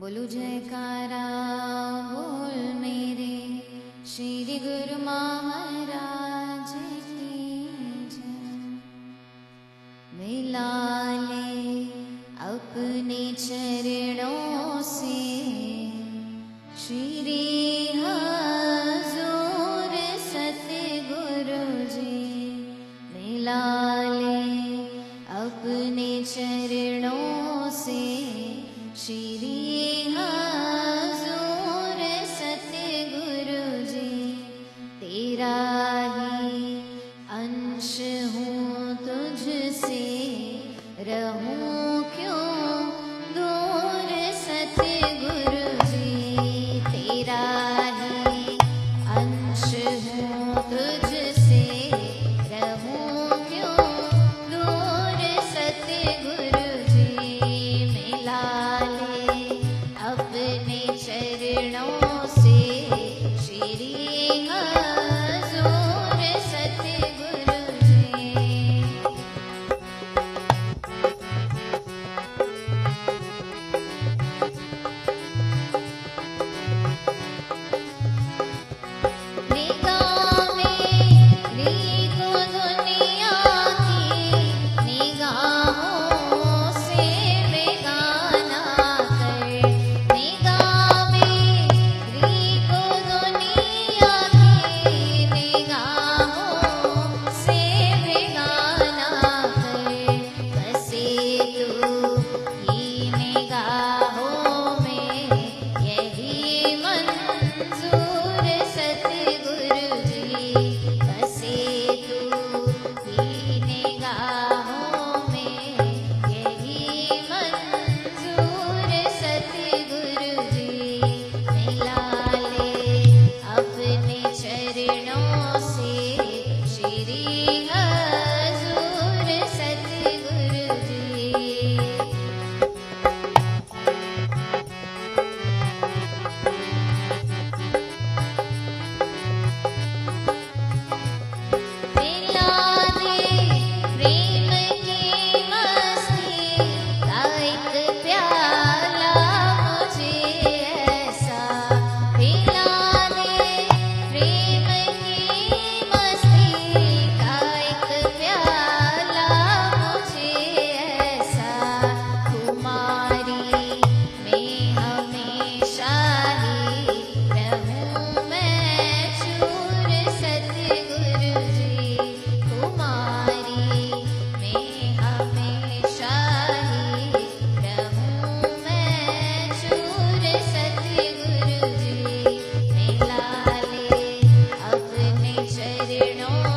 बोलो जयकारा, बोल मेरे। श्री गुरु महाराज की मिला ले अपने चरणों से श्री हजूर सतगुरु जी। मिला ले अपने चरणों से श्री हजूर सतगुरु जी तेरा ही अंश हूँ तुझसे। रहूं क्यों दूर सतगुरु जी तेरा ही अंश हूँ ladies. शरणो